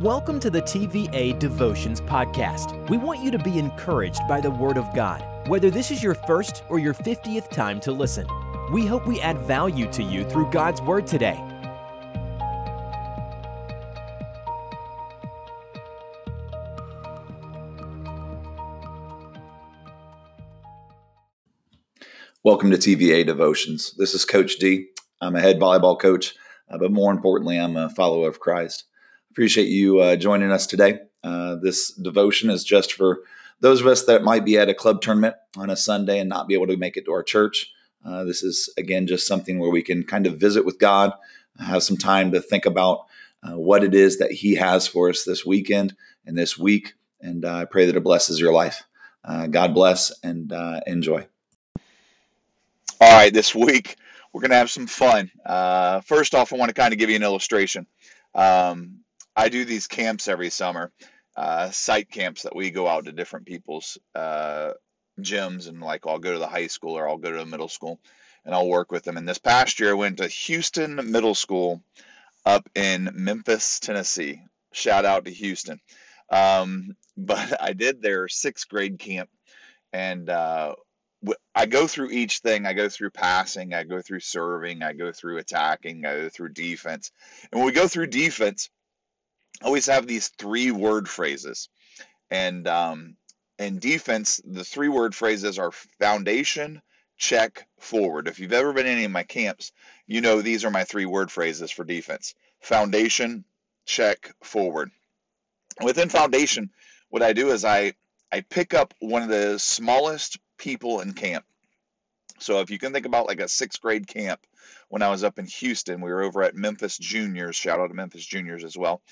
Welcome to the TVA Devotions Podcast. We want you to be encouraged by the Word of God, whether this is your first or your 50th time to listen. We hope we add value to you through God's Word today. Welcome to TVA Devotions. This is Coach D. I'm a head volleyball coach, uh, but more importantly, I'm a follower of Christ. Appreciate you uh, joining us today. Uh, this devotion is just for those of us that might be at a club tournament on a Sunday and not be able to make it to our church. Uh, this is, again, just something where we can kind of visit with God, have some time to think about uh, what it is that He has for us this weekend and this week. And uh, I pray that it blesses your life. God bless and enjoy. All right, this week we're going to have some fun. Uh, first off, I want to kind of give you an illustration. Um, I do these camps every summer, uh, site camps that we go out to different people's uh, gyms, and like I'll go to the high school or I'll go to the middle school and I'll work with them. And this past year, I went to Houston Middle School up in Memphis, Tennessee. Shout out to Houston. Um, but I did their sixth grade camp, and uh, I go through each thing. I go through passing, I go through serving, I go through attacking, I go through defense. And when we go through defense, always have these three word phrases. And um, in defense, the three word phrases are foundation, check, forward. If you've ever been in any of my camps, you know these are my three word phrases for defense foundation, check, forward. Within foundation, what I do is I I pick up one of the smallest people in camp. So if you can think about like a sixth grade camp, when I was up in Houston, we were over at Memphis Juniors. Shout out to Memphis Juniors as well.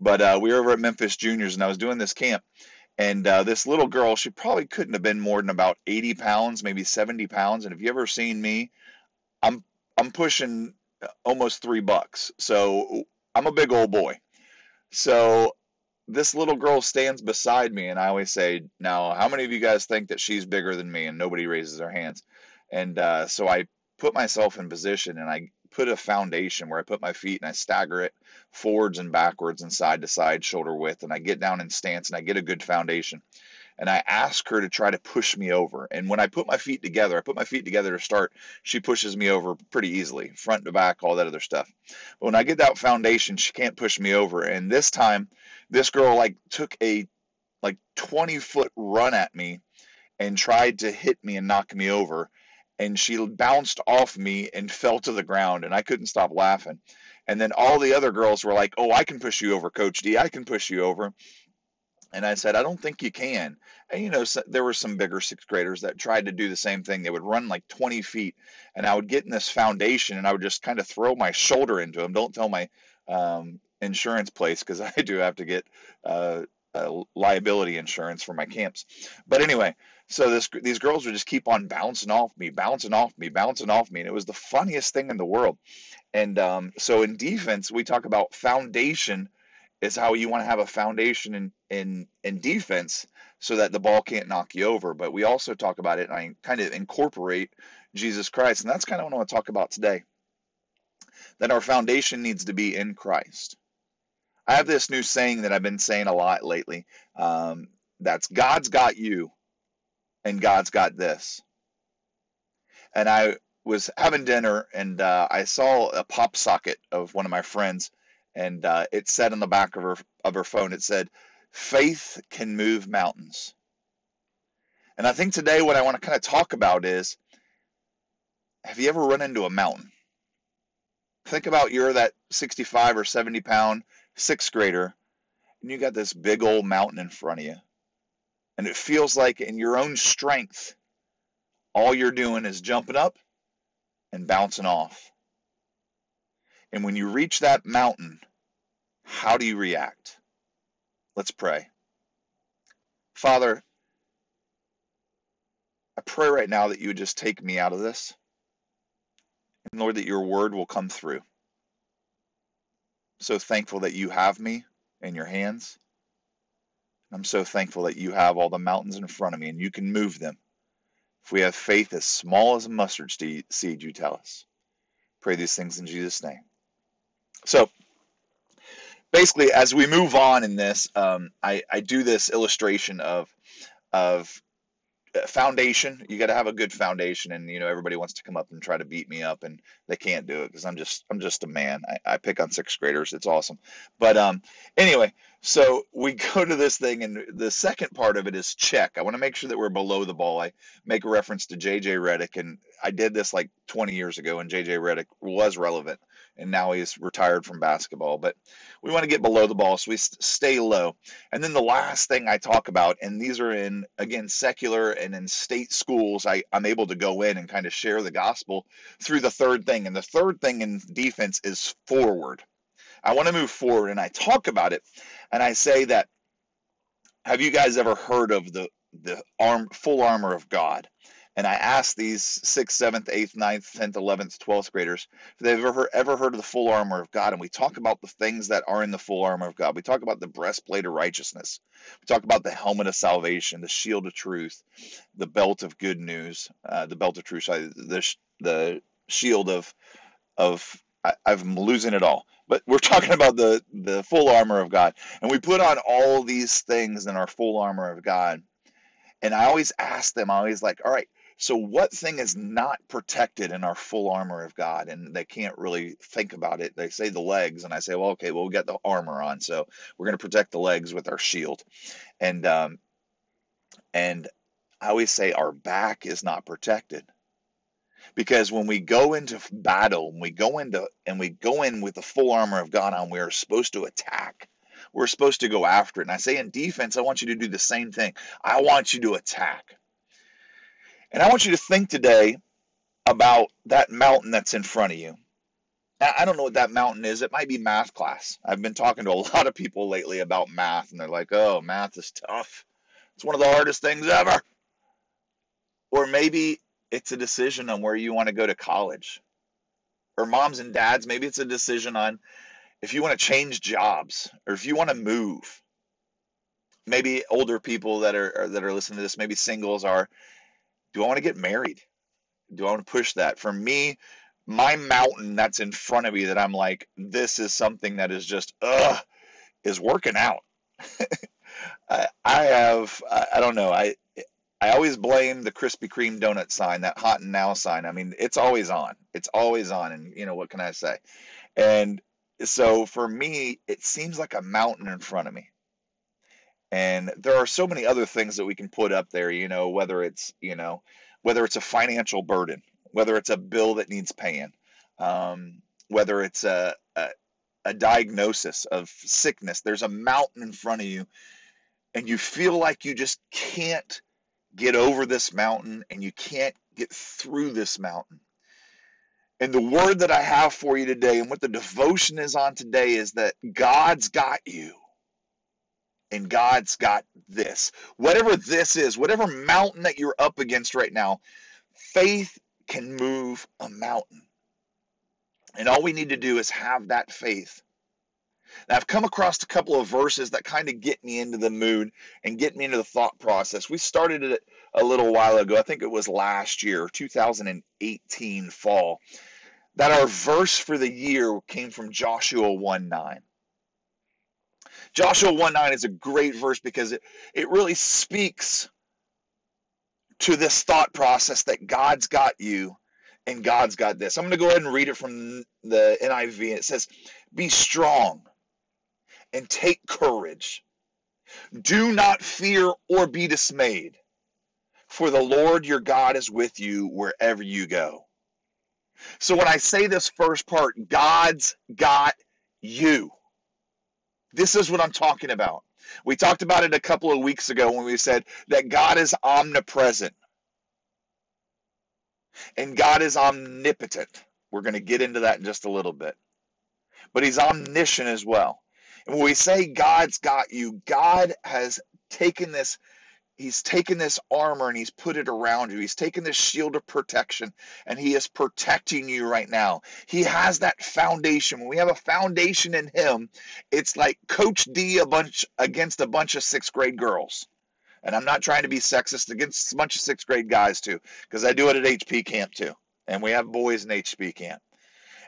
But uh, we were over at Memphis Juniors, and I was doing this camp. And uh, this little girl, she probably couldn't have been more than about 80 pounds, maybe 70 pounds. And if you ever seen me, I'm I'm pushing almost three bucks. So I'm a big old boy. So this little girl stands beside me, and I always say, "Now, how many of you guys think that she's bigger than me?" And nobody raises their hands. And uh, so I put myself in position, and I put a foundation where I put my feet and I stagger it forwards and backwards and side to side, shoulder width, and I get down in stance and I get a good foundation. And I ask her to try to push me over. And when I put my feet together, I put my feet together to start, she pushes me over pretty easily, front to back, all that other stuff. But when I get that foundation, she can't push me over. And this time, this girl like took a like 20 foot run at me and tried to hit me and knock me over and she bounced off me and fell to the ground and I couldn't stop laughing. And then all the other girls were like, "Oh, I can push you over, coach D. I can push you over." And I said, "I don't think you can." And you know, so, there were some bigger sixth graders that tried to do the same thing. They would run like 20 feet, and I would get in this foundation, and I would just kind of throw my shoulder into them. Don't tell my um, insurance place because I do have to get uh, uh, liability insurance for my camps. But anyway, so this these girls would just keep on bouncing off me, bouncing off me, bouncing off me, and it was the funniest thing in the world. And um, so in defense, we talk about foundation is how you want to have a foundation in in in defense so that the ball can't knock you over. But we also talk about it, and I kind of incorporate Jesus Christ, and that's kind of what I want to talk about today. That our foundation needs to be in Christ. I have this new saying that I've been saying a lot lately. Um, that's God's got you, and God's got this. And I was having dinner, and uh, I saw a pop socket of one of my friends, and uh, it said on the back of her of her phone, it said, "Faith can move mountains." And I think today what I want to kind of talk about is, have you ever run into a mountain? Think about you're that 65 or 70 pound sixth grader, and you got this big old mountain in front of you. And it feels like in your own strength, all you're doing is jumping up and bouncing off. And when you reach that mountain, how do you react? Let's pray. Father, I pray right now that you would just take me out of this. And Lord, that your word will come through so thankful that you have me in your hands. I'm so thankful that you have all the mountains in front of me and you can move them. If we have faith as small as a mustard seed, you tell us. Pray these things in Jesus' name. So, basically, as we move on in this, um, I, I do this illustration of of foundation. You got to have a good foundation and you know everybody wants to come up and try to beat me up and they can't do it because i'm just i'm just a man. I, I pick on sixth graders. It's awesome. But um anyway so we go to this thing and the second part of it is check. I want to make sure that we're below the ball. I make a reference to jj Redick and i did this like 20 years ago and jj Redick was relevant and now he's retired from basketball. But we want to get below the ball, so we stay low. And then the last thing I talk about, and these are in again secular and in state schools, I, I'm able to go in and kind of share the gospel through the third thing. And the third thing in defense is forward. I want to move forward, and I talk about it, and I say that. Have you guys ever heard of the the arm full armor of God? And I asked these sixth, seventh, eighth, ninth, tenth, eleventh, twelfth graders if they've ever ever heard of the full armor of God. And we talk about the things that are in the full armor of God. We talk about the breastplate of righteousness. We talk about the helmet of salvation, the shield of truth, the belt of good news, uh, the belt of truth, the the shield of of I, I'm losing it all. But we're talking about the the full armor of God, and we put on all these things in our full armor of God. And I always ask them, I always like, all right, so, what thing is not protected in our full armor of God? And they can't really think about it. They say the legs, and I say, well, okay, well, we got the armor on, so we're going to protect the legs with our shield. And um, and I always say our back is not protected because when we go into battle, when we go into and we go in with the full armor of God on, we're supposed to attack. We're supposed to go after it. And I say in defense, I want you to do the same thing. I want you to attack. And I want you to think today about that mountain that's in front of you. Now, I don't know what that mountain is. It might be math class. I've been talking to a lot of people lately about math, and they're like, oh, math is tough. It's one of the hardest things ever. Or maybe it's a decision on where you want to go to college. Or moms and dads, maybe it's a decision on if you want to change jobs or if you want to move. Maybe older people that are that are listening to this, maybe singles are do I want to get married? Do I want to push that? For me, my mountain that's in front of me that I'm like, this is something that is just, ugh, is working out. I, I have, I don't know, I, I always blame the Krispy Kreme donut sign, that hot and now sign. I mean, it's always on. It's always on. And, you know, what can I say? And so for me, it seems like a mountain in front of me. And there are so many other things that we can put up there, you know, whether it's, you know, whether it's a financial burden, whether it's a bill that needs paying, um, whether it's a, a, a diagnosis of sickness, there's a mountain in front of you, and you feel like you just can't get over this mountain and you can't get through this mountain. And the word that I have for you today, and what the devotion is on today, is that God's got you and God's got this. Whatever this is, whatever mountain that you're up against right now, faith can move a mountain. And all we need to do is have that faith. Now, I've come across a couple of verses that kind of get me into the mood and get me into the thought process. We started it a little while ago. I think it was last year, 2018 fall. That our verse for the year came from Joshua 1 9. Joshua 1 9 is a great verse because it, it really speaks to this thought process that God's got you and God's got this. I'm going to go ahead and read it from the NIV. It says, Be strong and take courage. Do not fear or be dismayed, for the Lord your God is with you wherever you go. So when I say this first part, God's got you. This is what I'm talking about. We talked about it a couple of weeks ago when we said that God is omnipresent and God is omnipotent. We're going to get into that in just a little bit. But he's omniscient as well. And when we say God's got you, God has taken this he's taken this armor and he's put it around you. He's taken this shield of protection and he is protecting you right now. He has that foundation. When we have a foundation in him, it's like Coach D a bunch against a bunch of sixth grade girls. And I'm not trying to be sexist against a bunch of sixth grade guys too, because I do it at HP camp too. And we have boys in HP camp.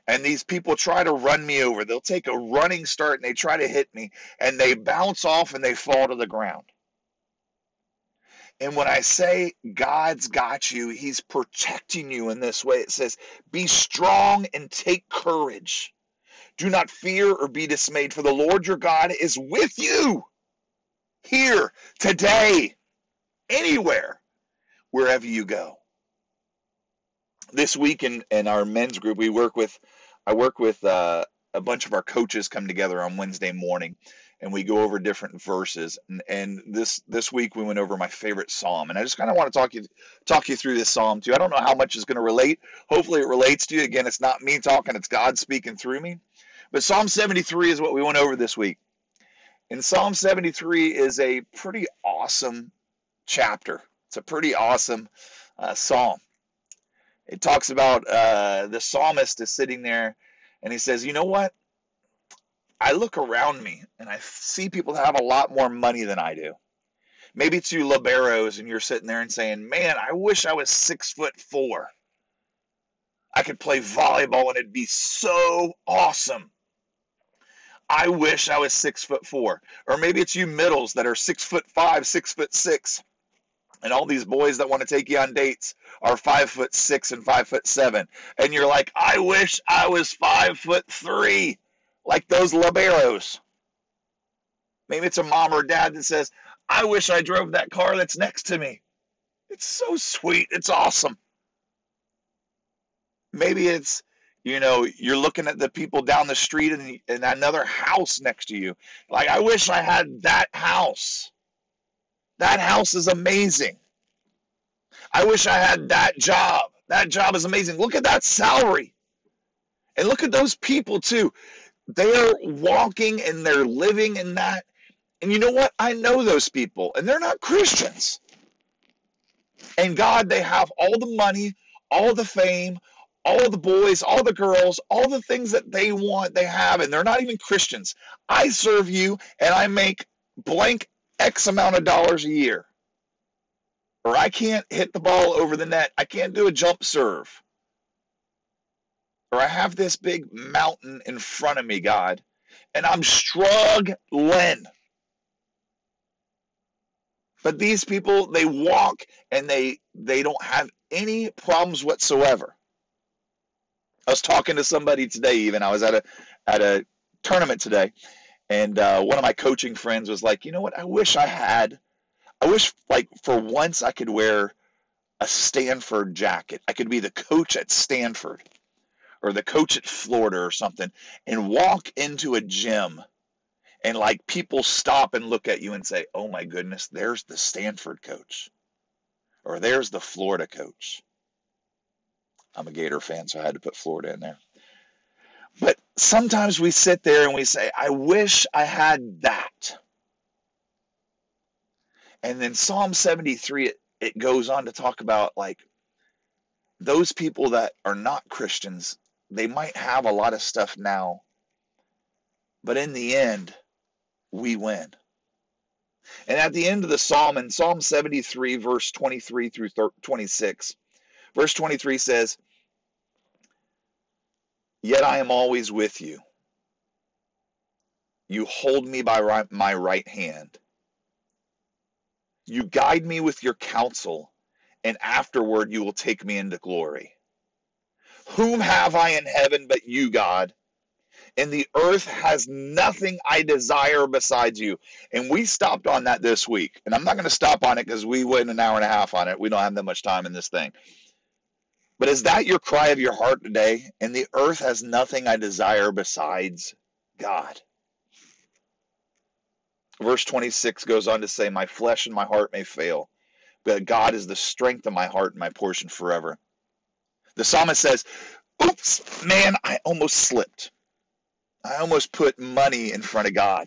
and these people try to run me over. They'll take a running start and they try to hit me and they bounce off and they fall to the ground. And when I say God's got you, He's protecting you in this way. It says, Be strong and take courage. Do not fear or be dismayed, for the Lord your God is with you here, today, anywhere, wherever you go. This week in, in our men's group, we work with, I work with uh, a bunch of our coaches come together on Wednesday morning and we go over different verses. And, and this this week we went over my favorite psalm, and I just kind of want to talk you talk you through this psalm too. I don't know how much is going to relate. Hopefully, it relates to you. Again, it's not me talking; it's God speaking through me. But Psalm 73 is what we went over this week. And Psalm 73 is a pretty awesome chapter. It's a pretty awesome uh, psalm. It talks about uh, the psalmist is sitting there and he says, You know what? I look around me and I see people that have a lot more money than I do. Maybe it's you liberos and you're sitting there and saying, Man, I wish I was six foot four. I could play volleyball and it'd be so awesome. I wish I was six foot four. Or maybe it's you middles that are six foot five, six foot six. And all these boys that want to take you on dates are five foot six and five foot seven. And you're like, I wish I was five foot three like those liberos. Maybe it's a mom or dad that says, I wish I drove that car that's next to me. It's so sweet. It's awesome. Maybe it's, you know, you're looking at the people down the street and, and another house next to you. Like, I wish I had that house. That house is amazing. I wish I had that job. That job is amazing. Look at that salary. And look at those people, too. They're walking and they're living in that. And you know what? I know those people, and they're not Christians. And God, they have all the money, all the fame, all the boys, all the girls, all the things that they want, they have, and they're not even Christians. I serve you, and I make blank X amount of dollars a year. Or I can't hit the ball over the net. I can't do a jump serve or I have this big mountain in front of me, God, and I'm struggling. But these people, they walk and they they don't have any problems whatsoever. I was talking to somebody today. Even I was at a at a tournament today, and uh, one of my coaching friends was like, "You know what? I wish I had. I wish like for once I could wear a Stanford jacket. I could be the coach at Stanford." Or the coach at Florida or something and walk into a gym and like people stop and look at you and say, "Oh my goodness, there's the Stanford coach." Or there's the Florida coach. I'm a Gator fan, so I had to put Florida in there. But sometimes we sit there and we say, I wish I had that. And then Psalm 73, it, it goes on to talk about like those people that are not Christians they might have a lot of stuff now, but in the end, we win. And at the end of the psalm, in Psalm 73, verse 23 through 26, verse 23 says, Yet I am always with you. You hold me by right, my right hand. You guide me with your counsel, and afterward you will take me into glory. Whom have I in heaven but you, God? And the earth has nothing I desire besides you. And we stopped on that this week. And I'm not going to stop on it because we went an hour and a half on it. We don't have that much time in this thing. But is that your cry of your heart today? And the earth has nothing I desire besides God. Verse 26 goes on to say, My flesh and my heart may fail, but God is the strength of my heart and my portion forever. The psalmist says, Oops, man, I almost slipped. I almost put money in front of God.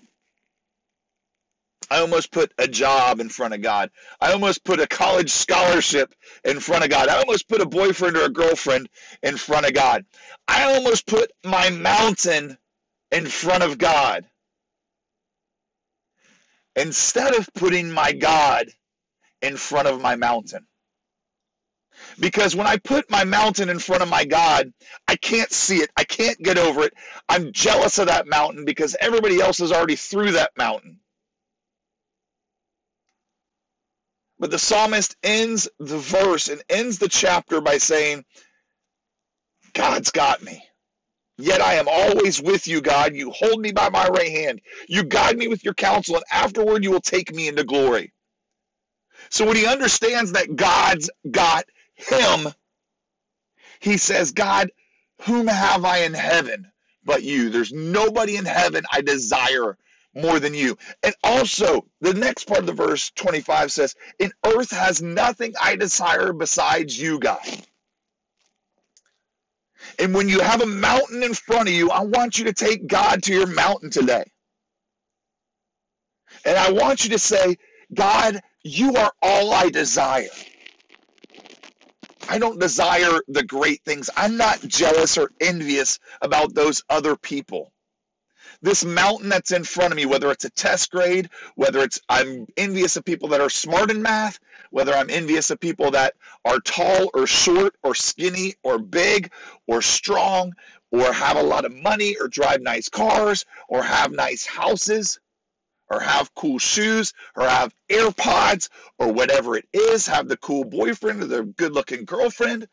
I almost put a job in front of God. I almost put a college scholarship in front of God. I almost put a boyfriend or a girlfriend in front of God. I almost put my mountain in front of God. Instead of putting my God in front of my mountain. Because when I put my mountain in front of my God, I can't see it. I can't get over it. I'm jealous of that mountain because everybody else is already through that mountain. But the psalmist ends the verse and ends the chapter by saying, God's got me. Yet I am always with you, God. You hold me by my right hand. You guide me with your counsel, and afterward you will take me into glory. So when he understands that God's got him, he says, God, whom have I in heaven but you? There's nobody in heaven I desire more than you. And also, the next part of the verse 25 says, In earth has nothing I desire besides you, God. And when you have a mountain in front of you, I want you to take God to your mountain today. And I want you to say, God, you are all I desire. I don't desire the great things. I'm not jealous or envious about those other people this mountain that's in front of me, whether it's a test grade, whether it's I'm envious of people that are smart in math, whether I'm envious of people that are tall or short or skinny or big or strong or have a lot of money or drive nice cars or have nice houses or have cool shoes or have AirPods or whatever it is, have the cool boyfriend or the good looking girlfriend.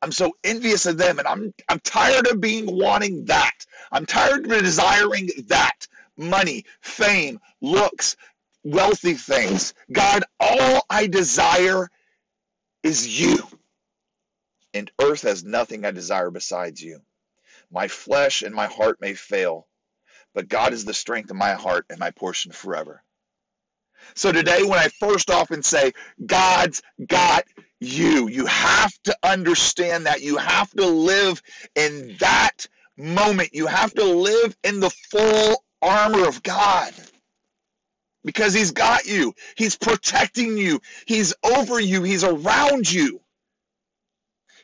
I'm so envious of them and I'm I'm tired of being wanting that. I'm tired of desiring that. Money, fame, looks, wealthy things. God, all I desire is you. And earth has nothing I desire besides you. My flesh and my heart may fail, but God is the strength of my heart and my portion forever. So today, when I first often say, God's got you. You have to understand that. You have to live in that moment. You have to live in the full armor of God because He's got you, He's protecting you, He's over you, He's around you,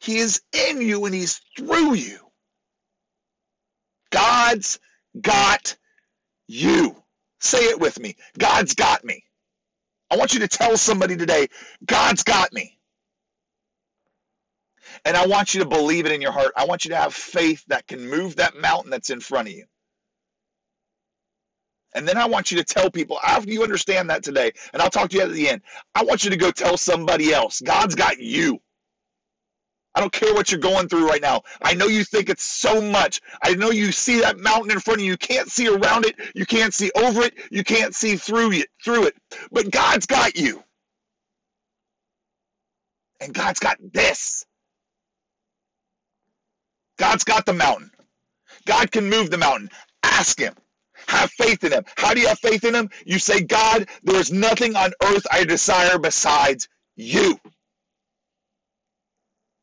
He is in you, and He's through you. God's got you. Say it with me. God's got me. I want you to tell somebody today, God's got me. And I want you to believe it in your heart. I want you to have faith that can move that mountain that's in front of you. And then I want you to tell people after you understand that today, and I'll talk to you at the end. I want you to go tell somebody else. God's got you. I don't care what you're going through right now. I know you think it's so much. I know you see that mountain in front of you. You can't see around it. You can't see over it. You can't see through it. Through it. But God's got you. And God's got this. God's got the mountain. God can move the mountain. Ask him. Have faith in him. How do you have faith in him? You say, God, there is nothing on earth I desire besides you.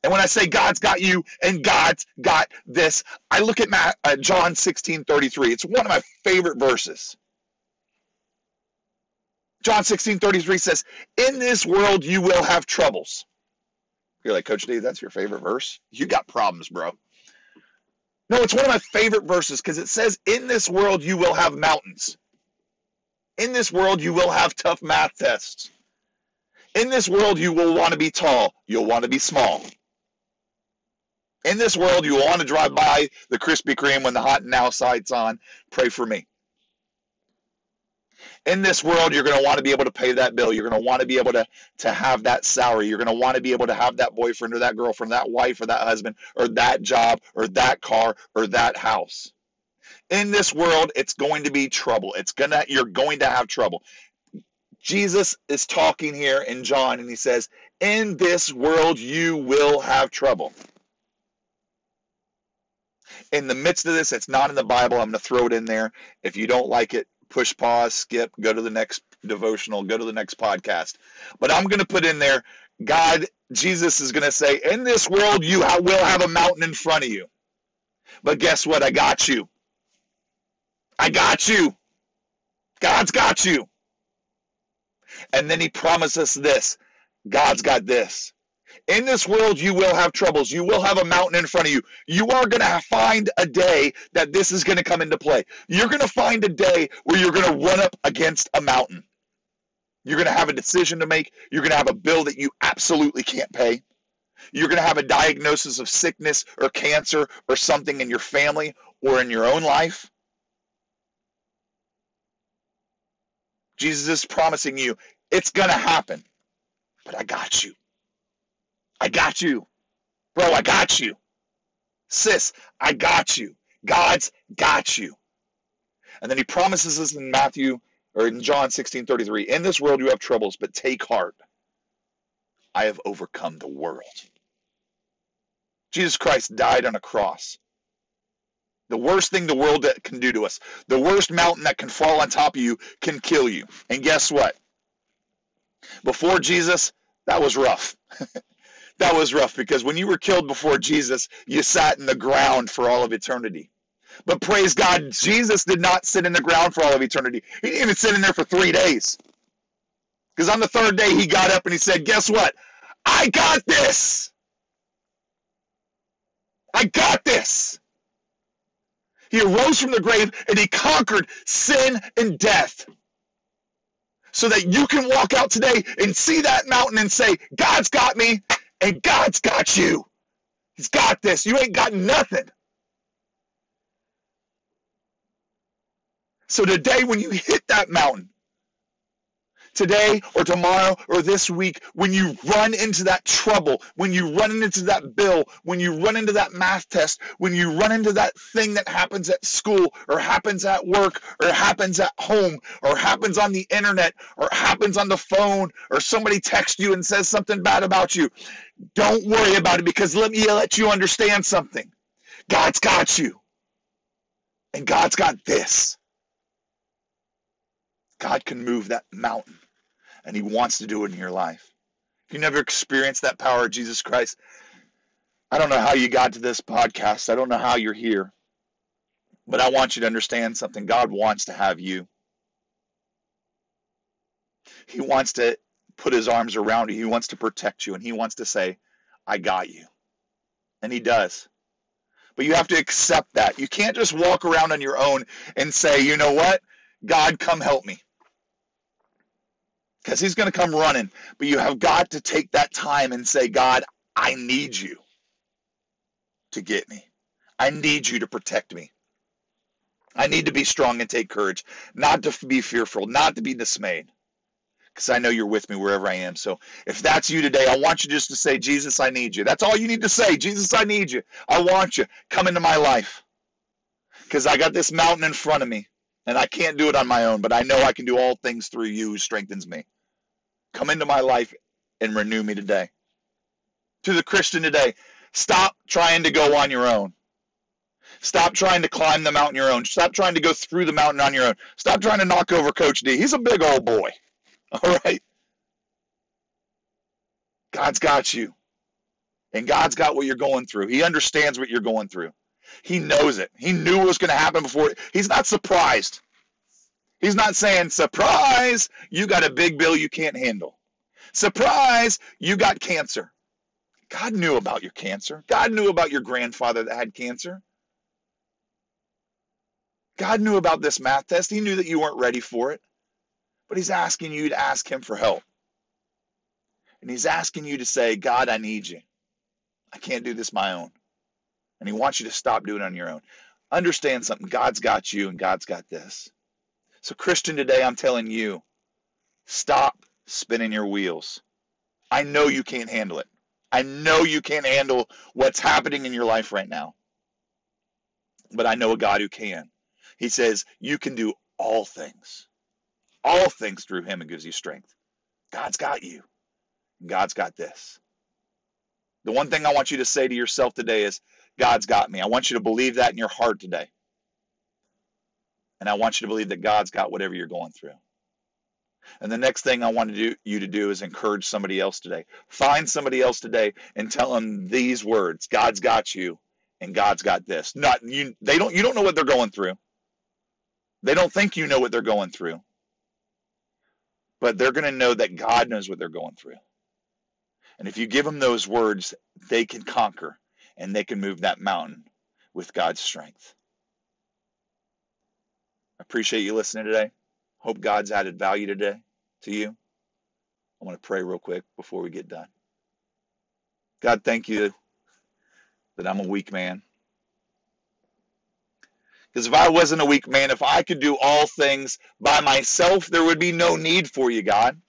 And when I say God's got you and God's got this, I look at Matt, uh, John 16 33. It's one of my favorite verses. John 16 33 says, In this world you will have troubles. You're like, Coach D, that's your favorite verse? You got problems, bro. No, it's one of my favorite verses because it says, In this world you will have mountains. In this world you will have tough math tests. In this world you will want to be tall. You'll want to be small. In this world you want to drive by the Krispy Kreme when the hot and now sight's on. Pray for me in this world, you're going to want to be able to pay that bill. You're going to want to be able to, to have that salary. You're going to want to be able to have that boyfriend or that girlfriend, that wife or that husband, or that job or that car or that house. In this world, it's going to be trouble. It's gonna you're going to have trouble. Jesus is talking here in John and he says, "In this world you will have trouble." In the midst of this, it's not in the Bible. I'm going to throw it in there. If you don't like it, push pause, skip, go to the next devotional, go to the next podcast. But I'm going to put in there God, Jesus is going to say, In this world, you will have a mountain in front of you. But guess what? I got you. I got you. God's got you. And then he promises us this God's got this. In this world, you will have troubles. You will have a mountain in front of you. You are going to find a day that this is going to come into play. You're going to find a day where you're going to run up against a mountain. You're going to have a decision to make. You're going to have a bill that you absolutely can't pay. You're going to have a diagnosis of sickness or cancer or something in your family or in your own life. Jesus is promising you it's going to happen, but I got you. I got you. Bro, I got you. Sis, I got you. God's got you. And then he promises us in Matthew or in John 16 33 In this world you have troubles, but take heart. I have overcome the world. Jesus Christ died on a cross. The worst thing the world can do to us, the worst mountain that can fall on top of you, can kill you. And guess what? Before Jesus, that was rough. that was rough because when you were killed before Jesus, you sat in the ground for all of eternity. But praise God, Jesus did not sit in the ground for all of eternity. He didn't even sit in there for three days. Because on the third day, he got up and he said, Guess what? I got this. I got this. He arose from the grave and he conquered sin and death. So that you can walk out today and see that mountain and say, God's got me and God's got you. He's got this. You ain't got nothing. So today, when you hit that mountain, today or tomorrow or this week, when you run into that trouble, when you run into that bill, when you run into that math test, when you run into that thing that happens at school or happens at work or happens at home or happens on the internet or happens on the phone or somebody texts you and says something bad about you, don't worry about it because let me let you understand something. God's got you. And God's got this. God can move that mountain and he wants to do it in your life. If you never experienced that power of Jesus Christ, I don't know how you got to this podcast. I don't know how you're here. But I want you to understand something. God wants to have you. He wants to put his arms around you. He wants to protect you. And he wants to say, I got you. And he does. But you have to accept that. You can't just walk around on your own and say, you know what? God, come help me because he's going to come running. But you have got to take that time and say, God, I need you to get me. I need you to protect me. I need to be strong and take courage, not to be fearful, not to be dismayed, because I know you're with me wherever I am. So if that's you today, I want you just to say, Jesus, I need you. That's all you need to say. Jesus, I need you. I want you. Come into my life, because I got this mountain in front of me. And I can't do it on my own, but I know I can do all things through you who strengthens me. Come into my life and renew me today. To the Christian today, stop trying to go on your own. Stop trying to climb the mountain your own. Stop trying to go through the mountain on your own. Stop trying to knock over Coach D. He's a big old boy. All right? God's got you. And God's got what you're going through. He understands what you're going through. He knows it. He knew what was going to happen before. He's not surprised. He's not saying, surprise, you got a big bill you can't handle. Surprise, you got cancer. God knew about your cancer. God knew about your grandfather that had cancer. God knew about this math test. He knew that you weren't ready for it. But He's asking you to ask Him for help. And He's asking you to say, God, I need you. I can't do this my own and he wants you to stop doing it on your own. Understand something. God's got you and God's got this. So, Christian, today I'm telling you stop spinning your wheels. I know you can't handle it. I know you can't handle what's happening in your life right now. But I know a God who can. He says, You can do all things. All things through him and gives you strength. God's got you. God's got this. The one thing I want you to say to yourself today is God's got me. I want you to believe that in your heart today. And I want you to believe that God's got whatever you're going through. And the next thing I want to do, you to do is encourage somebody else today. Find somebody else today and tell them these words: God's got you, and God's got this. Not you. They don't. You don't know what they're going through. They don't think you know what they're going through. But they're going to know that God knows what they're going through. And if you give them those words, they can conquer and they can move that mountain with God's strength. I appreciate you listening today. Hope God's added value today to you. I want to pray real quick before we get done. God, thank you that I'm a weak man. Because if I wasn't a weak man, if I could do all things by myself, there would be no need for you, God.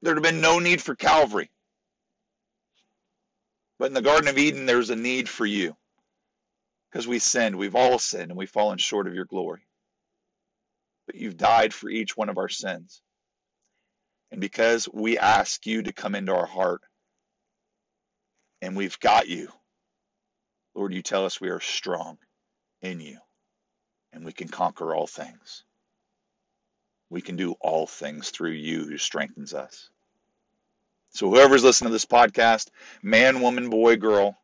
There'd have been no need for Calvary. But in the Garden of Eden, there's a need for you. Because we sinned. We've all sinned and we've fallen short of your glory. But you've died for each one of our sins. And because we ask you to come into our heart and we've got you, Lord, you tell us we are strong in you and we can conquer all things. We can do all things through you who strengthens us. So, whoever's listening to this podcast, man, woman, boy, girl,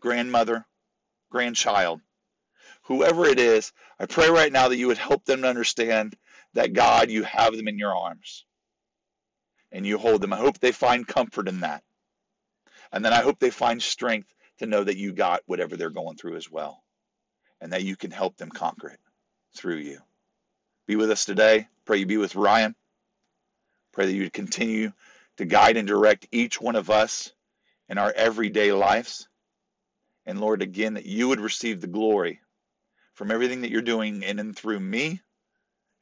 grandmother, grandchild, whoever it is, I pray right now that you would help them to understand that God, you have them in your arms and you hold them. I hope they find comfort in that. And then I hope they find strength to know that you got whatever they're going through as well and that you can help them conquer it through you. Be with us today. Pray you be with Ryan. Pray that you would continue to guide and direct each one of us in our everyday lives. And Lord, again, that you would receive the glory from everything that you're doing in and through me,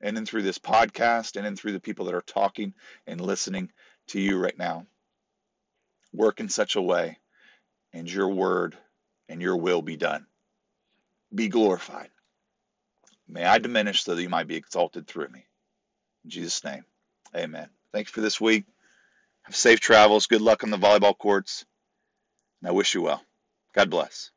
and in through this podcast, and in through the people that are talking and listening to you right now. Work in such a way, and your word and your will be done. Be glorified. May I diminish so that you might be exalted through me. In Jesus' name, amen. Thank you for this week. Have safe travels. Good luck on the volleyball courts. And I wish you well. God bless.